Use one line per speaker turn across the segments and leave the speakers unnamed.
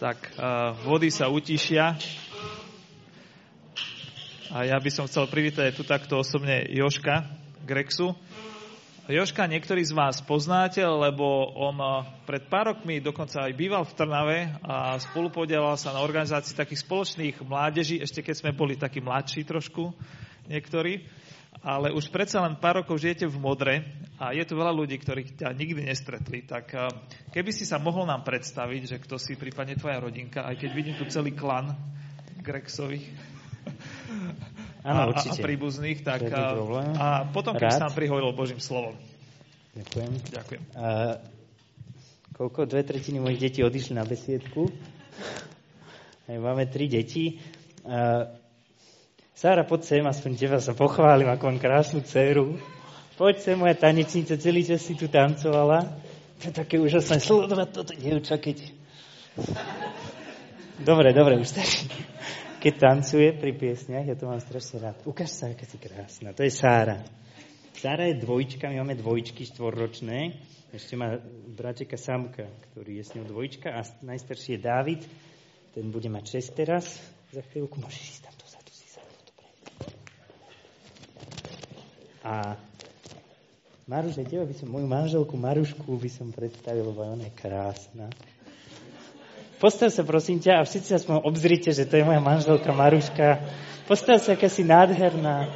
tak uh, vody sa utišia. A ja by som chcel privítať tu takto osobne Joška Grexu. Joška niektorí z vás poznáte, lebo on pred pár rokmi dokonca aj býval v Trnave a spolupodielal sa na organizácii takých spoločných mládeží, ešte keď sme boli takí mladší trošku niektorí ale už predsa len pár rokov žijete v Modre a je tu veľa ľudí, ktorých ťa nikdy nestretli, tak eh, keby si sa mohol nám predstaviť, že kto si prípadne tvoja rodinka, aj keď vidím tu celý klan Grexových
Áno,
a, a príbuzných, tak a,
eh,
a potom, keby sa nám prihovoril Božím slovom.
Ďakujem.
Ďakujem. A,
koľko dve tretiny mojich detí odišli na besiedku. Máme tri deti. A, Sára, poď sem, aspoň teba sa pochválim, ako mám krásnu dceru. Poď sem, moja tanečnica, celý čas si tu tancovala. To je také úžasné sledovať toto dievča, keď... Dobre, dobre, už stačí. Keď tancuje pri piesniach, ja to mám strašne rád. Ukáž sa, aká si krásna. To je Sára. Sára je dvojčka, my máme dvojčky štvorročné. Ešte má brateka Samka, ktorý je s ňou dvojčka a najstarší je Dávid. Ten bude mať 6 teraz. Za chvíľku môžeš ísť tam A Maruš, aj teba by som, moju manželku Marušku by som predstavil, lebo ona je krásna. Postav sa prosím ťa a všetci aspoň obzrite, že to je moja manželka Maruška. Postav sa, aká si nádherná.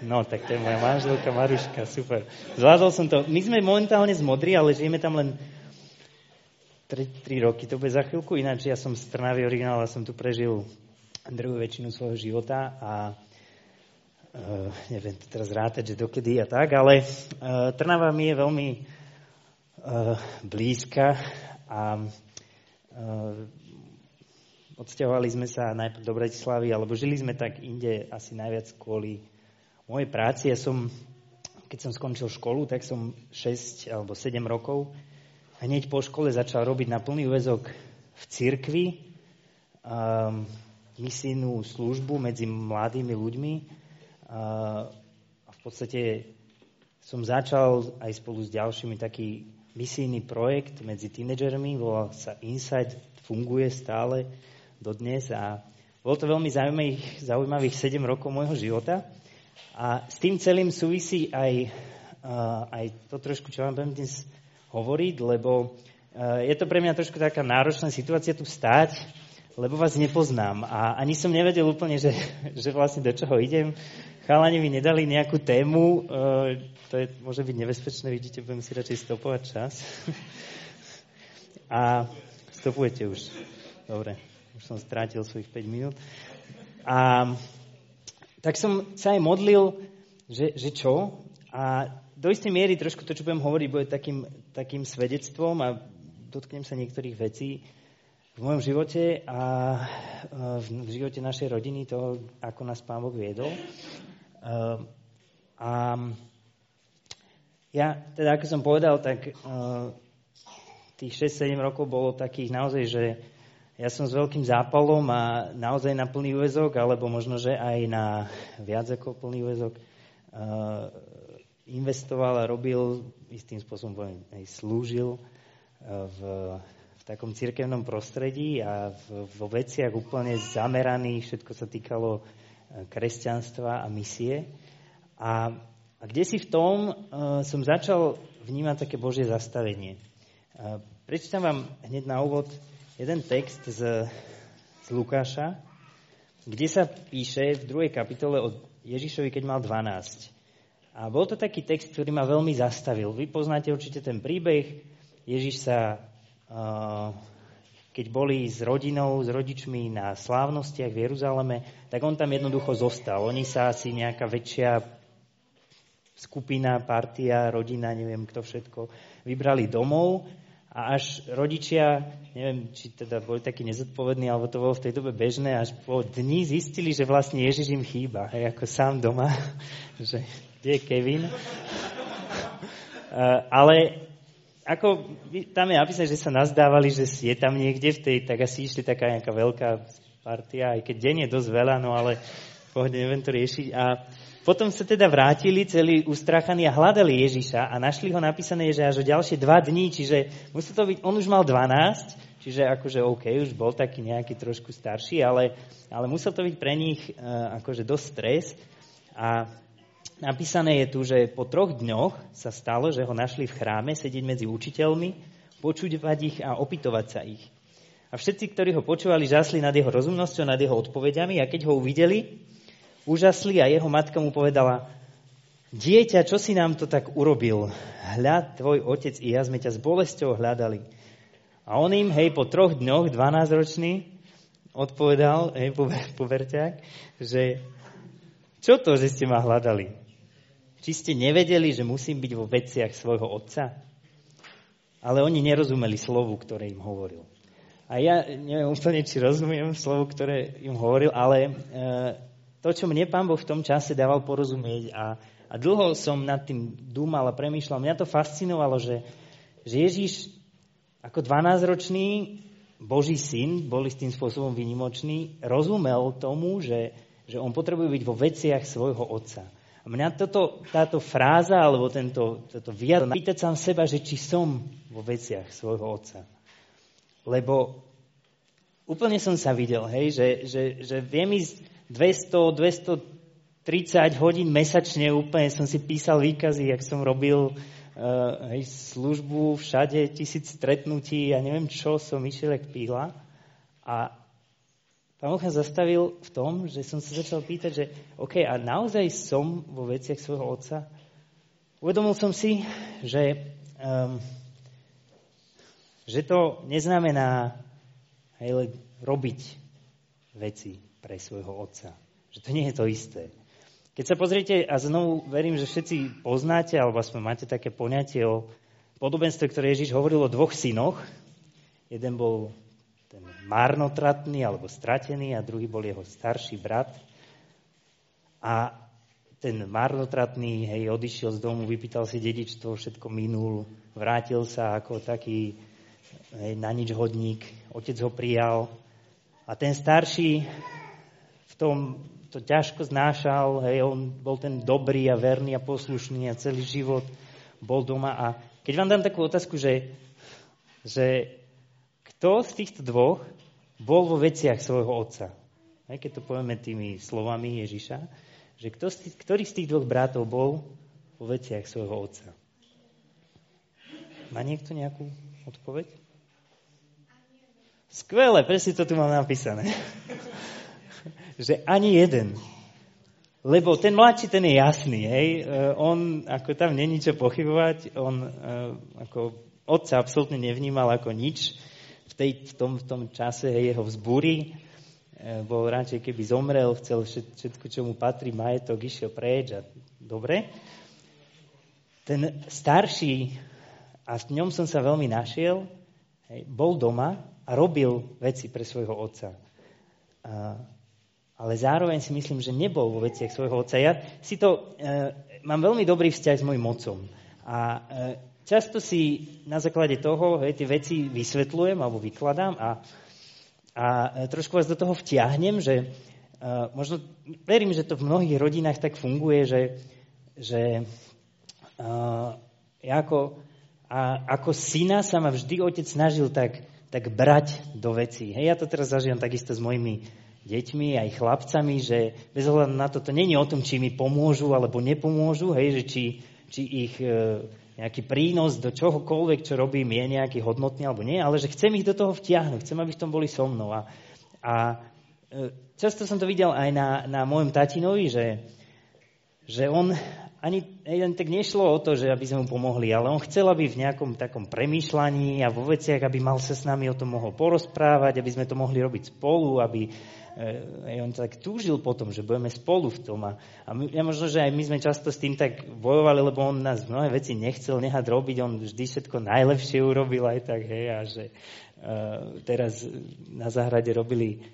No, tak to je moja manželka Maruška, super. Zvládol som to. My sme momentálne z Modry, ale žijeme tam len 3, 3 roky. To bude za chvíľku, ináč ja som z Trnavy originál a som tu prežil druhú väčšinu svojho života a uh, neviem teraz rátať, že dokedy a tak, ale uh, Trnava mi je veľmi uh, blízka a uh, odsťahovali sme sa najprv do Bratislavy, alebo žili sme tak inde asi najviac kvôli mojej práci. Ja som, keď som skončil školu, tak som 6 alebo 7 rokov hneď po škole začal robiť na plný úvezok v cirkvi um, misijnú službu medzi mladými ľuďmi a v podstate som začal aj spolu s ďalšími taký misijný projekt medzi tínedžermi, volal sa Inside, funguje stále dodnes a bolo to veľmi zaujímavých, zaujímavých 7 rokov môjho života. A s tým celým súvisí aj, aj to trošku, čo vám budem dnes hovoriť, lebo je to pre mňa trošku taká náročná situácia tu stáť, lebo vás nepoznám a ani som nevedel úplne, že, že vlastne do čoho idem. Chalani mi nedali nejakú tému, uh, to je, môže byť nebezpečné, vidíte, budem si radšej stopovať čas. a stopujete už. Dobre, už som strátil svojich 5 minút. A tak som sa aj modlil, že, že čo? A do istej miery trošku to, čo budem hovoriť, bude takým, takým svedectvom a dotknem sa niektorých vecí, v mojom živote a v živote našej rodiny, toho, ako nás Pán Boh viedol. A ja, teda ako som povedal, tak tých 6-7 rokov bolo takých naozaj, že ja som s veľkým zápalom a naozaj na plný úvezok, alebo možno, že aj na viac ako plný úvezok investoval a robil, istým spôsobom aj slúžil v takom cirkevnom prostredí a vo veciach úplne zameraných, všetko sa týkalo kresťanstva a misie. A, a kde si v tom uh, som začal vnímať také Božie zastavenie. Uh, prečítam vám hneď na úvod jeden text z, z Lukáša, kde sa píše v druhej kapitole o Ježišovi, keď mal 12. A bol to taký text, ktorý ma veľmi zastavil. Vy poznáte určite ten príbeh. Ježiš sa keď boli s rodinou, s rodičmi na slávnostiach v Jeruzaleme, tak on tam jednoducho zostal. Oni sa asi nejaká väčšia skupina, partia, rodina, neviem kto všetko, vybrali domov a až rodičia, neviem, či teda boli takí nezodpovední, alebo to bolo v tej dobe bežné, až po dni zistili, že vlastne Ježiš im chýba, hej, ako sám doma, že kde je Kevin. ale ako tam je napísané, že sa nazdávali, že je tam niekde v tej, tak asi išli taká nejaká veľká partia, aj keď deň je dosť veľa, no ale pohode neviem to riešiť. A potom sa teda vrátili celí ustrachaní a hľadali Ježiša a našli ho napísané, že až o ďalšie dva dní, čiže musí to byť, on už mal 12, čiže akože OK, už bol taký nejaký trošku starší, ale, ale musel to byť pre nich uh, akože dosť stres. A napísané je tu, že po troch dňoch sa stalo, že ho našli v chráme sedieť medzi učiteľmi, počúvať ich a opytovať sa ich. A všetci, ktorí ho počúvali, žasli nad jeho rozumnosťou, nad jeho odpovediami a keď ho uvideli, úžasli a jeho matka mu povedala, dieťa, čo si nám to tak urobil? Hľad, tvoj otec i ja sme ťa s bolesťou hľadali. A on im, hej, po troch dňoch, 12-ročný, odpovedal, hej, puberťák, že čo to, že ste ma hľadali? Či ste nevedeli, že musím byť vo veciach svojho otca? Ale oni nerozumeli slovu, ktoré im hovoril. A ja neviem úplne, či rozumiem slovu, ktoré im hovoril, ale e, to, čo mne pán Boh v tom čase dával porozumieť a, a dlho som nad tým dúmal a premýšľal, mňa to fascinovalo, že, že Ježíš ako 12-ročný Boží syn, boli s tým spôsobom vynimočný, rozumel tomu, že, že on potrebuje byť vo veciach svojho otca. A mňa toto, táto fráza, alebo tento, toto vyjadrenie, pýtať sám seba, že či som vo veciach svojho otca. Lebo úplne som sa videl, hej, že, že, že viem ísť 200, 230 hodín mesačne, úplne som si písal výkazy, jak som robil uh, hej, službu všade, tisíc stretnutí ja neviem čo, som išiel jak píla. A Boh zastavil v tom, že som sa začal pýtať, že OK, a naozaj som vo veciach svojho otca? Uvedomil som si, že, um, že to neznamená hej, robiť veci pre svojho otca. Že to nie je to isté. Keď sa pozriete, a znovu verím, že všetci poznáte, alebo aspoň máte také poňatie o podobenstve, ktoré Ježiš hovoril o dvoch synoch. Jeden bol ten marnotratný alebo stratený a druhý bol jeho starší brat. A ten marnotratný hej, odišiel z domu, vypýtal si dedičstvo, všetko minul, vrátil sa ako taký hej, na nič hodník, otec ho prijal. A ten starší v tom to ťažko znášal, hej, on bol ten dobrý a verný a poslušný a celý život bol doma. A keď vám dám takú otázku, že, že kto z týchto dvoch bol vo veciach svojho otca? Hej, keď to povieme tými slovami Ježiša, že kto z tých, ktorý z tých dvoch bratov bol vo veciach svojho otca? Má niekto nejakú odpoveď? Skvelé, presne to tu mám napísané že ani jeden. Lebo ten mladší, ten je jasný, hej. E, on, ako tam není čo pochybovať, on e, ako otca absolútne nevnímal ako nič. V, tej, v, tom, v tom čase jeho vzbúry e, bol radšej, keby zomrel, chcel všetko, čo mu patrí, majetok, išiel preč a dobre. Ten starší, a v ňom som sa veľmi našiel, hej, bol doma a robil veci pre svojho otca. A ale zároveň si myslím, že nebol vo veciach svojho otca. Ja si to, e, mám veľmi dobrý vzťah s mojim otcom. A e, často si na základe toho hej, tie veci vysvetľujem alebo vykladám a, a trošku vás do toho vtiahnem, že e, možno verím, že to v mnohých rodinách tak funguje, že, že ja ako, a, ako syna sa ma vždy otec snažil tak, tak brať do vecí. Hej, ja to teraz zažívam takisto s mojimi deťmi, aj chlapcami, že bez ohľadu na to, to není o tom, či mi pomôžu alebo nepomôžu, hej, že či, či ich e, nejaký prínos do čohokoľvek, čo robím, je nejaký hodnotný alebo nie, ale že chcem ich do toho vtiahnuť, chcem, aby v tom boli so mnou. A, a e, často som to videl aj na, na môjom tatinovi, že, že on ani len tak nešlo o to, že aby sme mu pomohli, ale on chcel, aby v nejakom takom premýšľaní a vo veciach, aby mal sa s nami o tom mohol porozprávať, aby sme to mohli robiť spolu, aby, e, on tak túžil potom, že budeme spolu v tom. A, a my, ja možno, že aj my sme často s tým tak bojovali, lebo on nás mnohé veci nechcel nehať robiť, on vždy všetko najlepšie urobil aj tak, hej, a že uh, teraz na záhrade robili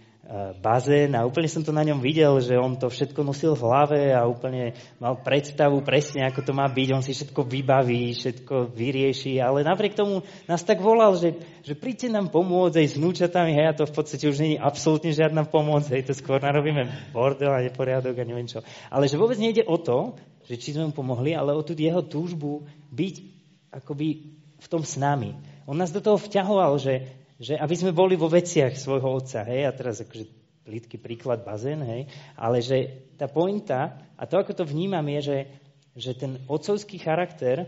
bazén a úplne som to na ňom videl, že on to všetko nosil v hlave a úplne mal predstavu presne, ako to má byť. On si všetko vybaví, všetko vyrieši, ale napriek tomu nás tak volal, že, že príďte nám pomôcť aj s vnúčatami, hej, a to v podstate už není absolútne žiadna pomoc, hej, to skôr narobíme bordel a neporiadok a neviem čo. Ale že vôbec nejde o to, že či sme mu pomohli, ale o tú jeho túžbu byť akoby v tom s nami. On nás do toho vťahoval, že že aby sme boli vo veciach svojho otca. Hej? A teraz akože plitky príklad bazén, hej? ale že tá pointa, a to ako to vnímam je, že, že ten otcovský charakter,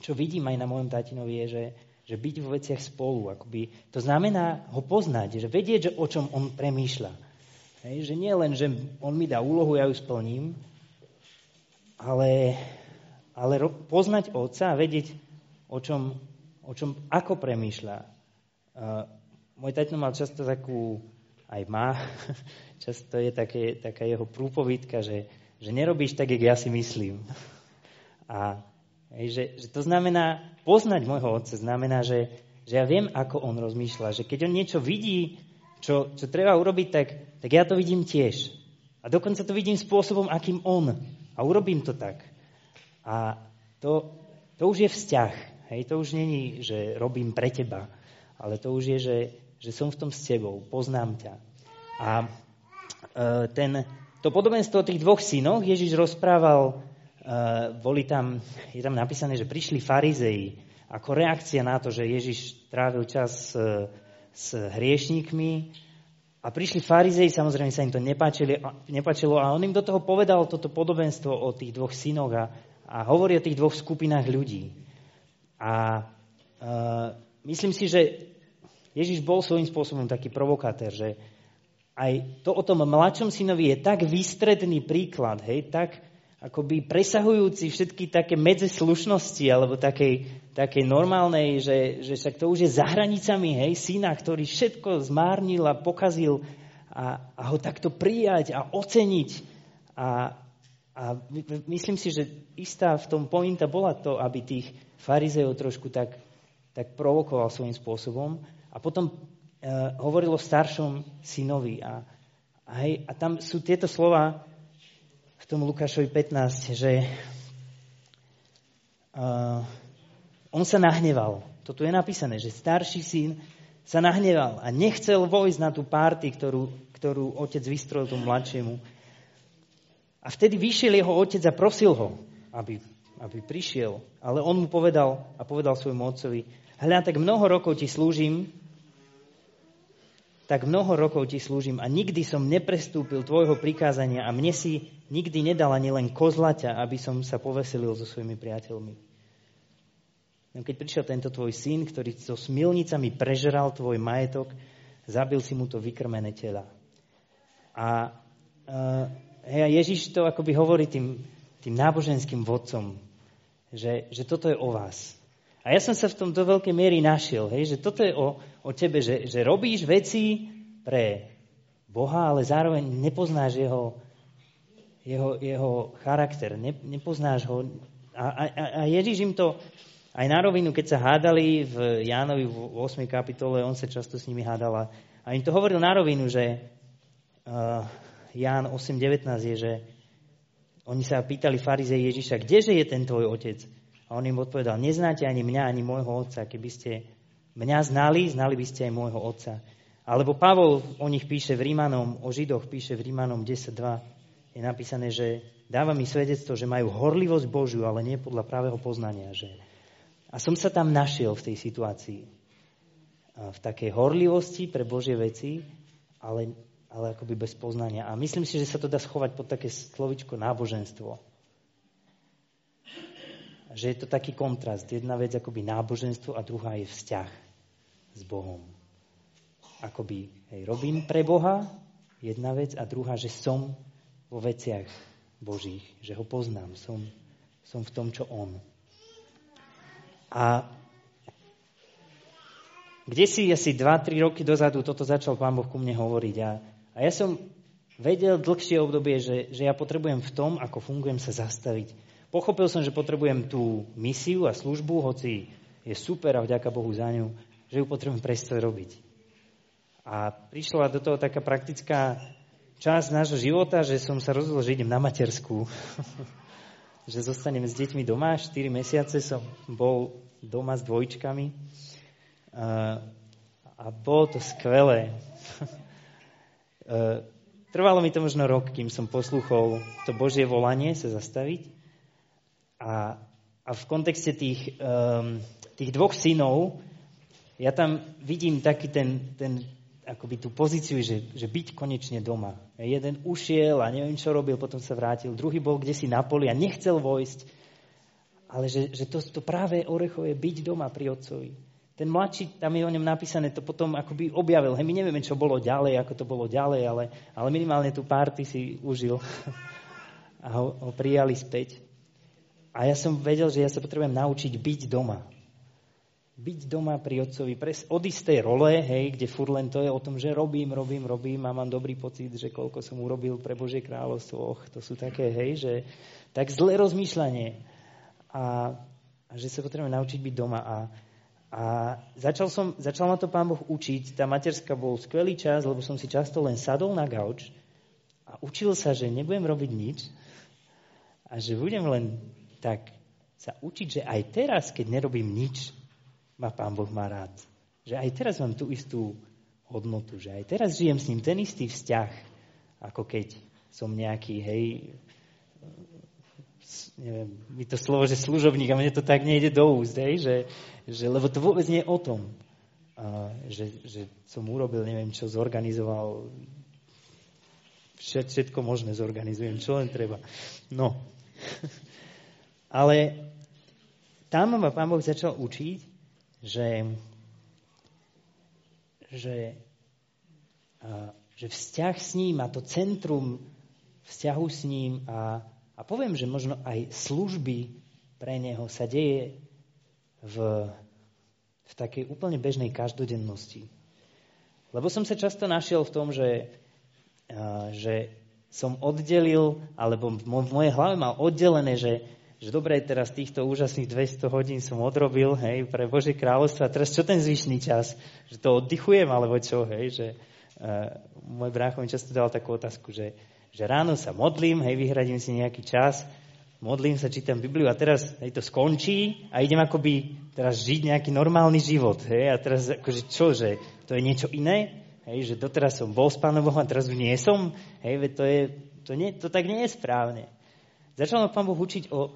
čo vidím aj na mojom tatinovi, je, že, že byť vo veciach spolu. Akoby, to znamená ho poznať, že vedieť, že o čom on premýšľa. Hej? Že nie len, že on mi dá úlohu, ja ju splním, ale, ale poznať otca a vedieť, o čom, o čom ako premýšľa. Môj tatino mal často takú, aj má, často je také, taká jeho prúpovidka, že, že nerobíš tak, jak ja si myslím. A hej, že, že to znamená, poznať môjho otca znamená, že, že ja viem, ako on rozmýšľa, že keď on niečo vidí, čo, čo treba urobiť, tak, tak ja to vidím tiež. A dokonca to vidím spôsobom, akým on. A urobím to tak. A to, to už je vzťah. Hej, to už není, že robím pre teba, ale to už je, že, že som v tom s tebou, poznám ťa. A e, ten, to podobenstvo o tých dvoch synoch Ježiš rozprával, e, boli tam, je tam napísané, že prišli farizei ako reakcia na to, že Ježiš trávil čas e, s hriešníkmi a prišli farizei, samozrejme sa im to nepáčilo, nepáčilo a on im do toho povedal toto podobenstvo o tých dvoch synoch a, a hovorí o tých dvoch skupinách ľudí. A uh, myslím si, že Ježiš bol svojím spôsobom taký provokátor, že aj to o tom mladšom synovi je tak výstredný príklad, hej, tak akoby presahujúci všetky také medze slušnosti alebo takej, takej normálnej, že, že však to už je za hranicami, hej, syna, ktorý všetko zmárnil a pokazil a, a ho takto prijať a oceniť. A, a myslím si, že istá v tom pointa bola to, aby tých farizejov trošku tak, tak provokoval svojím spôsobom. A potom e, hovoril o staršom synovi. A, a, hej, a tam sú tieto slova v tom Lukášovi 15, že uh, on sa nahneval. To tu je napísané, že starší syn sa nahneval a nechcel vojsť na tú párty, ktorú, ktorú otec vystrojil tomu mladšiemu. A vtedy vyšiel jeho otec a prosil ho, aby aby prišiel. Ale on mu povedal a povedal svojmu otcovi, hľa, tak mnoho rokov ti slúžim, tak mnoho rokov ti slúžim a nikdy som neprestúpil tvojho prikázania a mne si nikdy nedal ani len kozlaťa, aby som sa poveselil so svojimi priateľmi. No keď prišiel tento tvoj syn, ktorý so smilnicami prežeral tvoj majetok, zabil si mu to vykrmené tela. A uh, Ježiš to akoby hovorí tým, tým náboženským vodcom že, že toto je o vás. A ja som sa v tom do veľkej miery našiel, hej, že toto je o, o tebe, že, že robíš veci pre Boha, ale zároveň nepoznáš jeho, jeho, jeho charakter, ne, nepoznáš ho. A, a, a Ježiš im to aj na rovinu, keď sa hádali v Jánovi v 8. kapitole, on sa často s nimi hádala. A im to hovoril na rovinu, že uh, Ján 8.19 je, že oni sa pýtali farizej Ježiša, kdeže je ten tvoj otec? A on im odpovedal, neznáte ani mňa, ani môjho otca. Keby ste mňa znali, znali by ste aj môjho otca. Alebo Pavol o nich píše v Rímanom, o Židoch píše v Rímanom 10.2. Je napísané, že dáva mi svedectvo, že majú horlivosť Božiu, ale nie podľa pravého poznania. Že... A som sa tam našiel v tej situácii. V takej horlivosti pre Božie veci, ale ale akoby bez poznania. A myslím si, že sa to dá schovať pod také slovičko náboženstvo. Že je to taký kontrast. Jedna vec akoby náboženstvo a druhá je vzťah s Bohom. Akoby hej, robím pre Boha, jedna vec, a druhá, že som vo veciach Božích, že ho poznám, som, som v tom, čo On. A kde si asi 2-3 roky dozadu toto začal Pán Boh ku mne hovoriť a a ja som vedel dlhšie obdobie, že, že ja potrebujem v tom, ako fungujem, sa zastaviť. Pochopil som, že potrebujem tú misiu a službu, hoci je super a vďaka Bohu za ňu, že ju potrebujem prestať robiť. A prišla do toho taká praktická časť nášho života, že som sa rozhodol, že idem na matersku. že zostanem s deťmi doma. 4 mesiace som bol doma s dvojčkami. A, bolo to skvelé. E, trvalo mi to možno rok, kým som poslúchol to Božie volanie sa zastaviť. A, a v kontexte tých, um, tých dvoch synov ja tam vidím taký ten, ten akoby tú pozíciu, že, že byť konečne doma. Jeden ušiel a neviem, čo robil, potom sa vrátil. Druhý bol kde si na poli a nechcel vojsť. Ale že, že to, to práve Orecho je byť doma pri otcovi. Ten mladší, tam je o ňom napísané, to potom akoby objavil. Hej, my nevieme, čo bolo ďalej, ako to bolo ďalej, ale, ale minimálne tú párty si užil a ho, ho prijali späť. A ja som vedel, že ja sa potrebujem naučiť byť doma byť doma pri otcovi, pres, od istej role, hej, kde fur len to je o tom, že robím, robím, robím a mám dobrý pocit, že koľko som urobil pre Božie kráľovstvo. Och, to sú také, hej, že tak zlé rozmýšľanie. A, a že sa potrebujem naučiť byť doma. A, a začal, som, začal ma to pán Boh učiť. Tá materská bol skvelý čas, lebo som si často len sadol na gauč a učil sa, že nebudem robiť nič a že budem len tak sa učiť, že aj teraz, keď nerobím nič, ma Pán Boh má rád. Že aj teraz mám tú istú hodnotu, že aj teraz žijem s ním ten istý vzťah, ako keď som nejaký, hej, neviem, mi to slovo, že služobník a mne to tak nejde do úst, hej, že, že, lebo to vôbec nie je o tom, a, že, že som urobil, neviem čo, zorganizoval, všetko možné zorganizujem, čo len treba. No. Ale tam ma Pán Boh začal učiť, že, že, že vzťah s ním a to centrum vzťahu s ním a, a poviem, že možno aj služby pre neho sa deje v, v takej úplne bežnej každodennosti. Lebo som sa často našiel v tom, že, že som oddelil, alebo v mojej hlave mal oddelené, že, že dobre, teraz týchto úžasných 200 hodín som odrobil, hej, pre Božie kráľovstvo a teraz čo ten zvyšný čas? Že to oddychujem, alebo čo, hej, že uh, môj brácho mi často dal takú otázku, že, že ráno sa modlím, hej, vyhradím si nejaký čas, modlím sa, čítam Bibliu a teraz hej, to skončí a idem akoby teraz žiť nejaký normálny život, hej, a teraz akože čo, že to je niečo iné, hej, že doteraz som bol s Pánom Bohom a teraz už nie som, hej, to, je, to, nie, to tak nie je správne. Začal ma Pán Boh učiť o,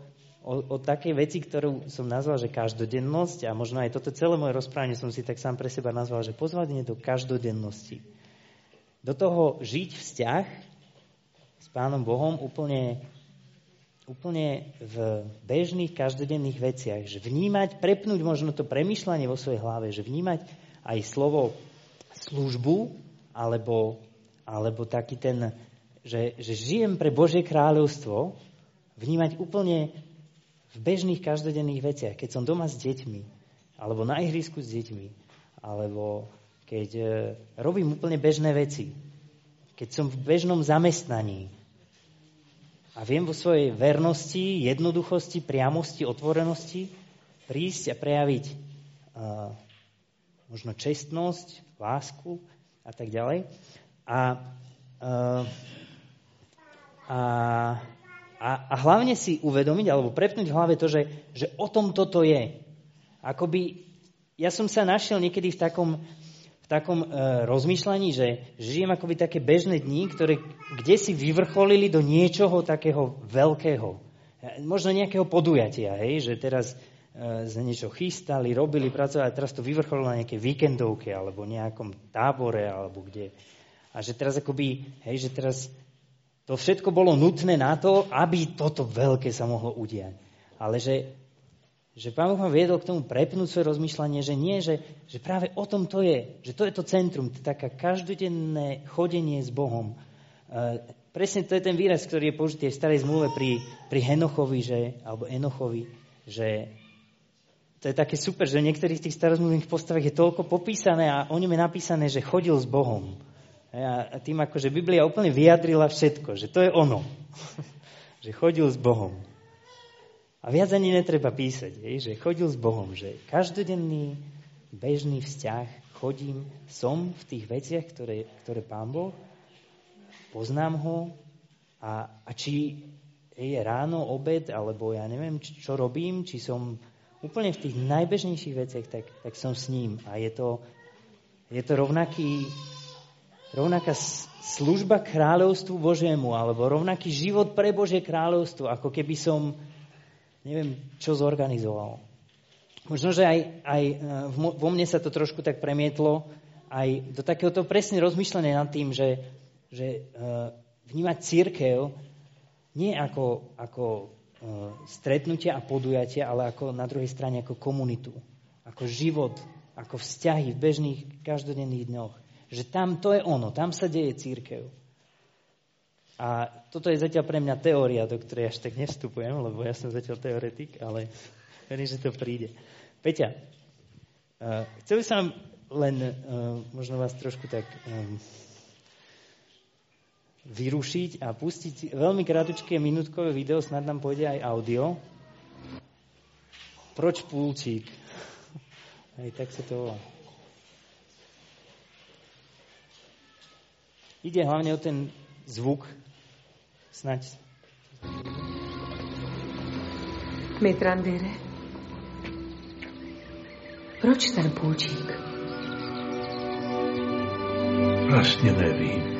o, o takej veci, ktorú som nazval, že každodennosť a možno aj toto celé moje rozprávanie som si tak sám pre seba nazval, že pozvanie do každodennosti. Do toho žiť vzťah s Pánom Bohom úplne, úplne v bežných každodenných veciach. Že vnímať, prepnúť možno to premyšľanie vo svojej hlave, že vnímať aj slovo službu, alebo, alebo taký ten, že, že žijem pre Božie kráľovstvo, vnímať úplne v bežných každodenných veciach, keď som doma s deťmi, alebo na ihrisku s deťmi, alebo keď e, robím úplne bežné veci, keď som v bežnom zamestnaní a viem vo svojej vernosti, jednoduchosti, priamosti, otvorenosti prísť a prejaviť uh, možno čestnosť, lásku a tak ďalej. A, uh, a a, a hlavne si uvedomiť, alebo prepnúť v hlave to, že, že o tom toto je. Akoby, ja som sa našiel niekedy v takom, v takom e, rozmýšľaní, že žijem akoby také bežné dni, ktoré kde si vyvrcholili do niečoho takého veľkého. E, možno nejakého podujatia, hej, že teraz e, za niečo chystali, robili, pracovali, a teraz to vyvrcholilo na nejakej víkendovke, alebo nejakom tábore, alebo kde. A že teraz akoby, hej, že teraz to všetko bolo nutné na to, aby toto veľké sa mohlo udiať. Ale že, že Pán Boh ma viedol k tomu prepnúť svoje rozmýšľanie, že nie, že, že práve o tom to je, že to je to centrum, to taká každodenné chodenie s Bohom. E, presne to je ten výraz, ktorý je použitý v starej zmluve pri, pri Henochovi, že, alebo Enochovi, že to je také super, že v niektorých tých starozmluvných postavách je toľko popísané a o ňom je napísané, že chodil s Bohom. A tým akože Biblia úplne vyjadrila všetko, že to je ono. že chodil s Bohom. A viac ani netreba písať, že chodil s Bohom, že každodenný bežný vzťah, chodím, som v tých veciach, ktoré, ktoré Pán Boh, poznám ho a, a či je ráno, obed, alebo ja neviem, či, čo robím, či som úplne v tých najbežnejších veciach, tak, tak som s ním. A je to, je to rovnaký rovnaká služba kráľovstvu Božiemu, alebo rovnaký život pre Božie kráľovstvo, ako keby som neviem, čo zorganizoval. možno, že aj, aj e, vo mne sa to trošku tak premietlo, aj do takéhoto presne rozmýšľania nad tým, že, že uh, vnímať církev nie ako, ako uh, stretnutie a podujatie, ale ako na druhej strane ako komunitu, ako život, ako vzťahy v bežných každodenných dňoch. Že tam to je ono, tam sa deje církev. A toto je zatiaľ pre mňa teória, do ktorej až tak nevstupujem, lebo ja som zatiaľ teoretik, ale verím, že to príde. Peťa, uh, chcel by som len uh, možno vás trošku tak um, vyrušiť a pustiť veľmi krátke minútkové video, snad nám pôjde aj audio. Proč púlčík? Aj tak sa to volá. Ide hlavne o ten zvuk, Snaď.
Mitrandere, proč ten půlčík?
Vlastně nevím.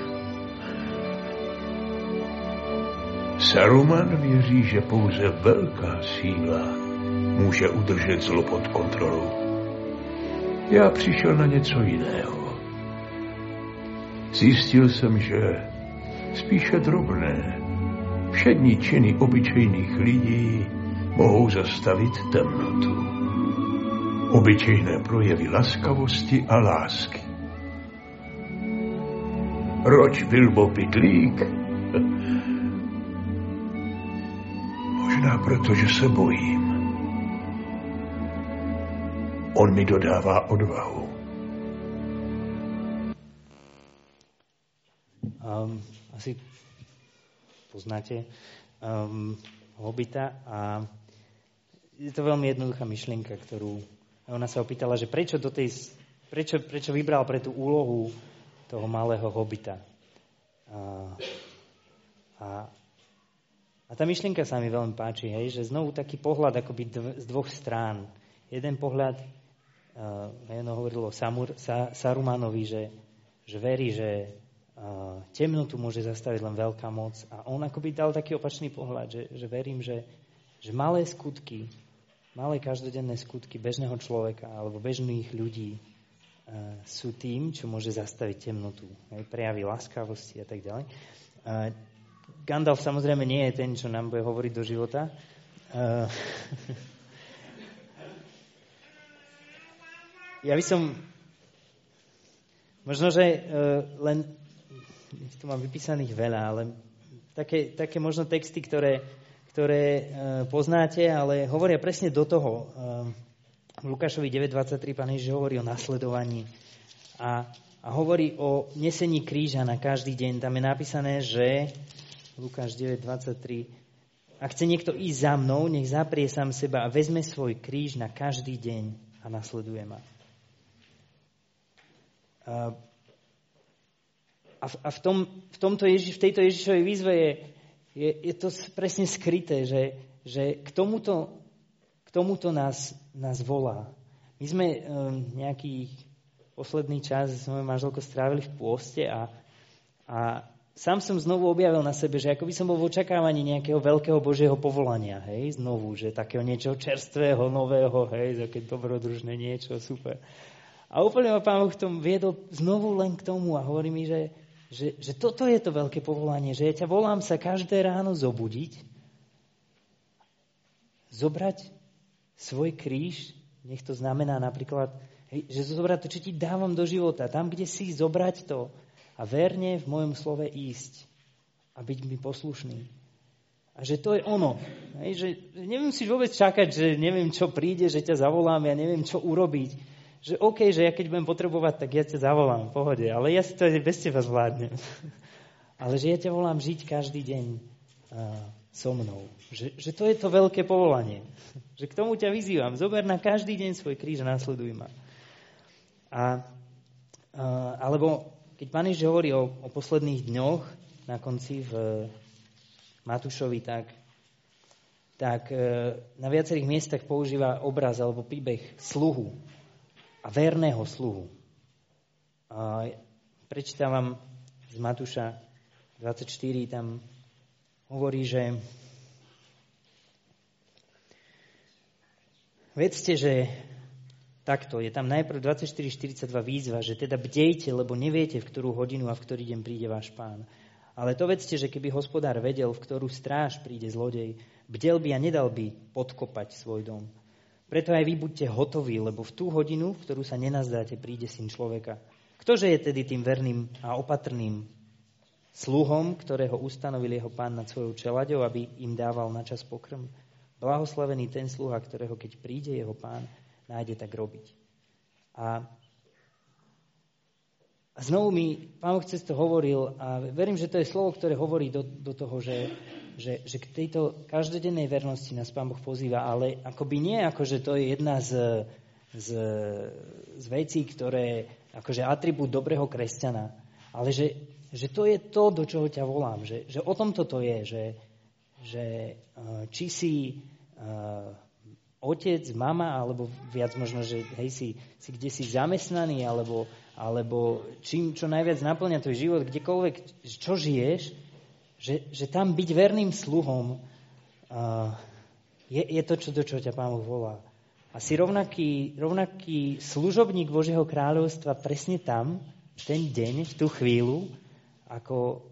Saruman věří, že pouze velká síla může udržet zlo pod kontrolou. Já přišel na něco jiného. Zjistil jsem, že spíše drobné, Všední činy obyčejných lidí mohou zastavit temnotu. Obyčejné projevy laskavosti a lásky. Roč Bilbo Pitlík? Možná proto, že se bojím. On mi dodává odvahu.
Asi poznáte, um, Hobita a je to veľmi jednoduchá myšlienka, ktorú ona sa opýtala, že prečo, do tej, prečo, prečo vybral pre tú úlohu toho malého hobita. A, a, a tá myšlienka sa mi veľmi páči, hej, že znovu taký pohľad akoby dv, z dvoch strán. Jeden pohľad, uh, hovorilo o Samur, Sa, Sarumanovi, že, že verí, že temnotu môže zastaviť len veľká moc. A on akoby dal taký opačný pohľad, že, že verím, že, že malé skutky, malé každodenné skutky bežného človeka alebo bežných ľudí uh, sú tým, čo môže zastaviť temnotu. Aj prejavy láskavosti a tak ďalej. Uh, Gandalf samozrejme nie je ten, čo nám bude hovoriť do života. Uh, ja by som možno, že len ich tu mám vypísaných veľa, ale také, také možno texty, ktoré, ktoré e, poznáte, ale hovoria presne do toho. E, v Lukášovi 9.23 pán Ježiš hovorí o nasledovaní a, a hovorí o nesení kríža na každý deň. Tam je napísané, že Lukáš 9.23 ak chce niekto ísť za mnou, nech zaprie sám seba a vezme svoj kríž na každý deň a nasleduje ma. A, v, a v, tom, v, tomto Ježi, v tejto Ježišovej výzve je, je, je to presne skryté, že, že k tomuto, k tomuto nás, nás volá. My sme um, nejaký posledný čas s mojou manželkou strávili v pôste a, a sám som znovu objavil na sebe, že ako by som bol v očakávaní nejakého veľkého Božieho povolania, hej, znovu, že takého niečo čerstvého, nového, hej, také dobrodružné niečo, super. A úplne ma Pán Boh v tom viedol znovu len k tomu a hovorí mi, že, že, že toto je to veľké povolanie, že ja ťa volám sa každé ráno zobudiť, zobrať svoj kríž, nech to znamená napríklad, že zobrať to, čo ti dávam do života, tam, kde si, zobrať to a verne v mojom slove ísť a byť mi poslušný. A že to je ono. Hej, že nemusíš vôbec čakať, že neviem, čo príde, že ťa zavolám, ja neviem, čo urobiť že OK, že ja keď budem potrebovať, tak ja ťa zavolám v pohode, ale ja si to bez teba zvládnem. ale že ja ťa volám žiť každý deň uh, so mnou. Že, že to je to veľké povolanie. že k tomu ťa vyzývam. Zober na každý deň svoj kríž a následuj ma. A, uh, alebo keď Pán Ježiš hovorí o, o posledných dňoch na konci v Matúšovi, tak, tak uh, na viacerých miestach používa obraz alebo príbeh sluhu a verného sluhu. A prečítam z Matúša 24, tam hovorí, že vedzte, že takto, je tam najprv 24.42 výzva, že teda bdejte, lebo neviete, v ktorú hodinu a v ktorý deň príde váš pán. Ale to vedzte, že keby hospodár vedel, v ktorú stráž príde zlodej, bdel by a nedal by podkopať svoj dom. Preto aj vy buďte hotoví, lebo v tú hodinu, v ktorú sa nenazdáte, príde syn človeka. Ktože je tedy tým verným a opatrným sluhom, ktorého ustanovil jeho pán nad svojou čelaďou, aby im dával na čas pokrm? Blahoslavený ten sluha, ktorého keď príde jeho pán, nájde tak robiť. A, a znovu mi pán Boh cez to hovoril a verím, že to je slovo, ktoré hovorí do, do toho, že že, že k tejto každodennej vernosti nás Pán Boh pozýva, ale akoby nie ako, že to je jedna z, z, z vecí, ktoré, akože atribút dobrého kresťana, ale že, že to je to, do čoho ťa volám, že, že o tom toto je, že, že eh, či si uh, otec, mama, alebo viac možno, že hej, si, si kde si zamestnaný, alebo, alebo čím čo najviac naplňa tvoj život, kdekoľvek, čo žiješ, že, že tam byť verným sluhom uh, je, je to, čo, do čoho ťa Pán Boh volá. A si rovnaký, rovnaký služobník Božieho kráľovstva presne tam, ten deň, v tú chvíľu, ako,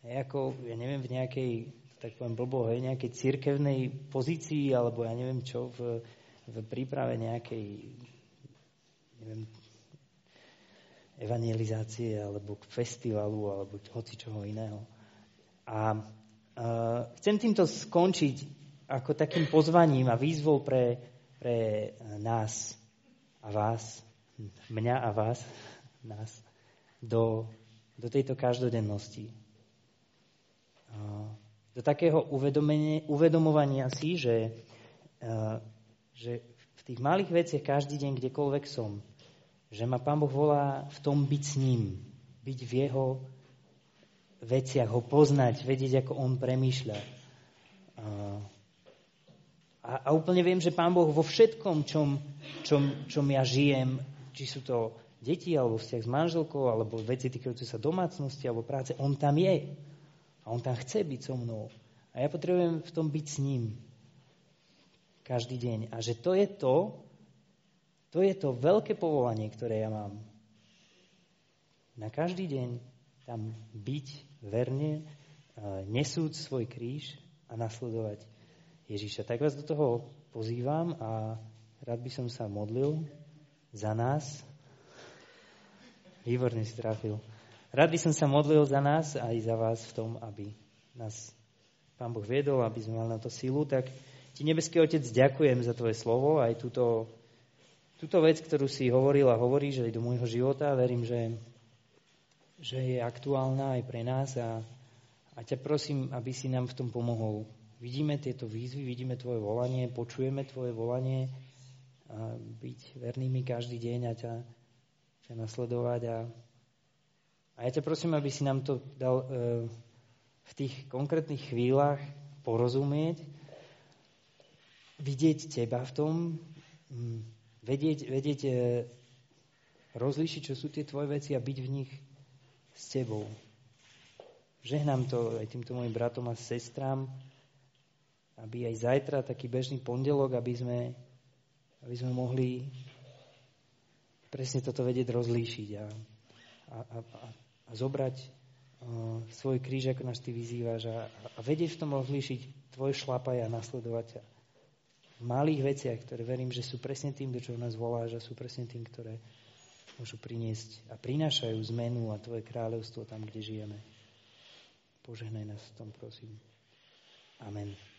ako ja neviem, v nejakej, tak poviem blbo, hej, nejakej církevnej pozícii, alebo ja neviem čo, v, v príprave nejakej, neviem, evangelizácie, alebo k festivalu, alebo hoci čoho iného. A uh, chcem týmto skončiť ako takým pozvaním a výzvou pre, pre nás a vás, mňa a vás, nás, do, do tejto každodennosti. Uh, do takého uvedomovania si, že, uh, že v tých malých veciach každý deň, kdekoľvek som, že ma Pán Boh volá v tom byť s ním, byť v jeho veciach, ho poznať, vedieť, ako on premýšľa. A, a úplne viem, že Pán Boh vo všetkom, čom, čom, čom ja žijem, či sú to deti, alebo vzťah s manželkou, alebo veci týkajúce sa domácnosti, alebo práce, on tam je. A on tam chce byť so mnou. A ja potrebujem v tom byť s ním. Každý deň. A že to je to, to je to veľké povolanie, ktoré ja mám. Na každý deň tam byť verne, nesúť svoj kríž a nasledovať Ježíša. Tak vás do toho pozývam a rád by som sa modlil za nás. Výborne si trafil. Rád by som sa modlil za nás aj za vás v tom, aby nás Pán Boh viedol, aby sme mali na to silu. Tak ti, nebeský Otec, ďakujem za tvoje slovo, aj túto, túto vec, ktorú si hovoril a hovoríš aj do môjho života. Verím, že že je aktuálna aj pre nás a, a ťa prosím, aby si nám v tom pomohol. Vidíme tieto výzvy, vidíme tvoje volanie, počujeme tvoje volanie a byť vernými každý deň a ťa, ťa nasledovať. A, a ja ťa prosím, aby si nám to dal e, v tých konkrétnych chvíľach porozumieť, vidieť teba v tom, vedieť, vedieť e, rozlíšiť, čo sú tie tvoje veci a byť v nich s tebou. Žehnám to aj týmto mojim bratom a sestrám, aby aj zajtra, taký bežný pondelok, aby sme, aby sme mohli presne toto vedieť rozlíšiť a, a, a, a zobrať uh, svoj kríž, ako nás ty vyzývaš a, a vedieť v tom rozlíšiť tvoj šlapaj a nasledovať ťa. Malých veciach, ktoré verím, že sú presne tým, do čoho nás voláš a sú presne tým, ktoré, môžu priniesť a prinášajú zmenu a Tvoje kráľovstvo tam, kde žijeme. Požehnaj nás v tom, prosím. Amen.